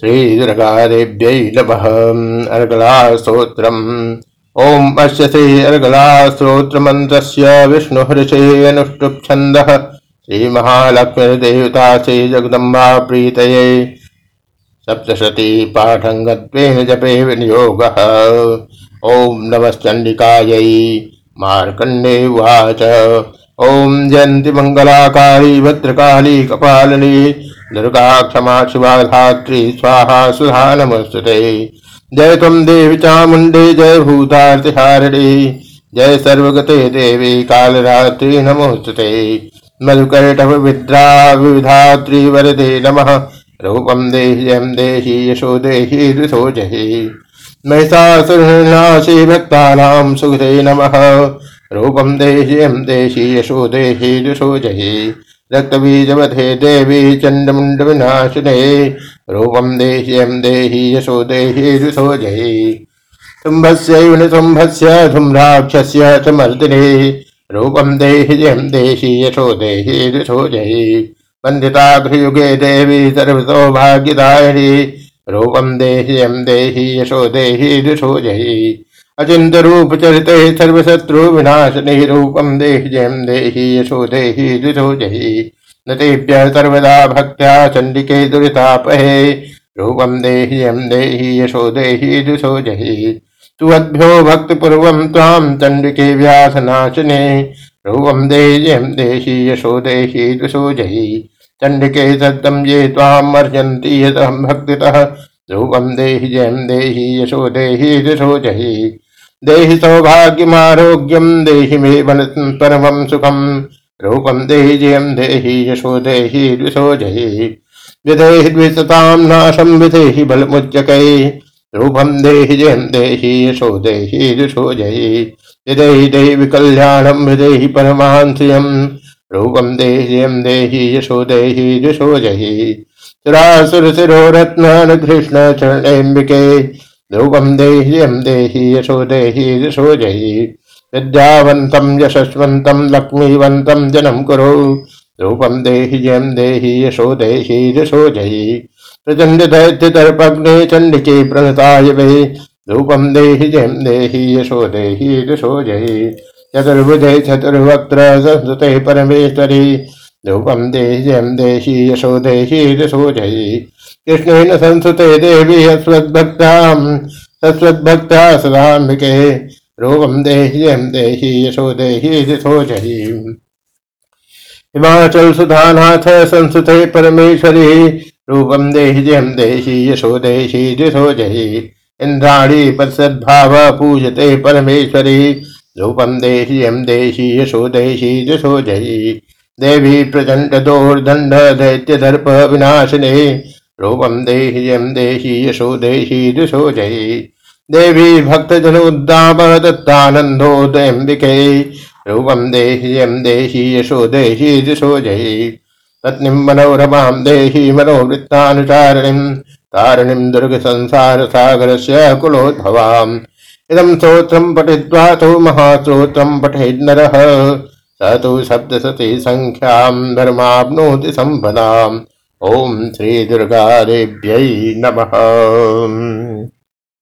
श्रीदुर्गादेव्यै नमः अर्गलास्तोत्रम् ॐ अस्य श्री अर्गलास्तोत्रमन्त्रस्य विष्णुहर्षे अनुष्टुप् छन्दः श्रीमहालक्ष्मीदेवता श्रीजगदम्बा प्रीतये। सप्तशती पाठङ्गत्वेन जपे विनियोगः। ॐ नमश्चण्डिकायै मार्कण्डे उवाच। ॐ जयन्ति मङ्गलाकाली, भद्रकाली, कपालिनी। दुर्गा क्षमा शिवा धात्री स्वाहा सुधा नमस्ते जय तुम देवी चामुंडे जय भूतार्तिहारिणी। जय सर्वगते देवी, कालरात्रि नमोस्तुते। मधुकैटभ विद्रा विविधात्री वरदे नमः। रूपम देह्यम देहि यशो देहि ऋषो जहि। महिषासुरनाशी भक्तानां सुखदे नमः। रूपम देह्यम देहि यशो देहि ऋषो जहि। रक्तबीजवधे देवी चंडमुंड विनाशिने रूपम देह्यम देहि यशो देहि ऋषो जयी तुम्भस्यैव तुम्भस्य धूम्राक्षस्य च मर्दिने रूपम देह्यम देहि यशो देहि ऋषो जयी वन्दिताभ्रयुगे देवी सर्वसौभाग्यदायिनी रूपम देह्यम देहि यशो देहि ऋषो जयी अचिंत रूप चरित सर्वशत्रु विनाशनि रूपम देह्यम देहि यशो देहि दिशो नतेभ्य सर्वदा भक्त्या चंडिके दुरितापहे। रूपम देह्यम देहि यशो देहि दिशो जहि। सुवद्भ्यो भक्तिपूर्वं त्वां चण्डिके व्यासनाशिने। रूपं देह्यं देहि यशो देहि दिशो चण्डिके सत्तं ये त्वां अर्जन्ति यतः भक्तितः। रूपं देह्यं देहि यशो देहि दिशो जहि। देहि सौभाग्यमारोग्यम देहि मे परमं सुखम रूपम देहि जयम देहि यशो देहि द्विषो जहि विधेहि द्विषतां नाशं विधेहि बलमुच्चकै रूपम देहि जयम देहि यशो देहि द्विषो जहि विधेहि देहि कल्याणं विधेहि परमांश्रियम् रूपम देहि जयम देहि यशो देहि द्विषो जहि सुरासुरशिरो रत्न कृष्ण चरणेम्बिके ध्रुवम देह्यम देहि यशो देहि यशो जहि। विद्यावन्तं यशस्वन्तं लक्ष्मीवन्तं जनं कुरु। रूपं देहि जयं देहि यशो देहि यशो जहि। प्रचण्ड दैत्यतर्पग्ने चण्डिके प्रणताय वे। रूपं देहि जयं देहि यशो देहि यशो जहि। चतुर्भुजे चतुर्वक्त्र संस्कृते परमेश्वरी। रूपं देहि जयं देहि यशो देहि यशो कृष्णेन संस्कृते देवी अस्वद्भक्तां सस्वद्भक्ता सदाम्बिके रूपं देह्यं देहि यशो देहि यशो हिमाचल सुधानाथ संस्कृते परमेश्वरी रूपं देह्यं देहि यशो देहि यशो जहि इंद्राणी पश्चाद्भाव पूजते परमेश्वरी रूपं देह्यं देहि यशो देहि यशो जहि देवी प्रचंड दोर्दंड दैत्य दर्प विनाशिने रूपम देह्यम देहि, यशो देहि, दिशो जयि देवी भक्त जनोद्दाम दत्तानंदोदयम्बिके रूपम देह्यम देहि, यशो देहि, दिशो जयि पत्नीं मनोरमां देहि, मनोवृत्तानुचारिणीं। तारिणीं दुर्ग संसार सागरस्य कुलोद्भवाम्। इदं स्तोत्रं पठित्वा तु महास्तोत्रं पठेन्नरः स तु सप्तशती सङ्ख्यां धर्माप्नोति सम्पदाम् ॐ श्रीदुर्गादेव्यै नमः।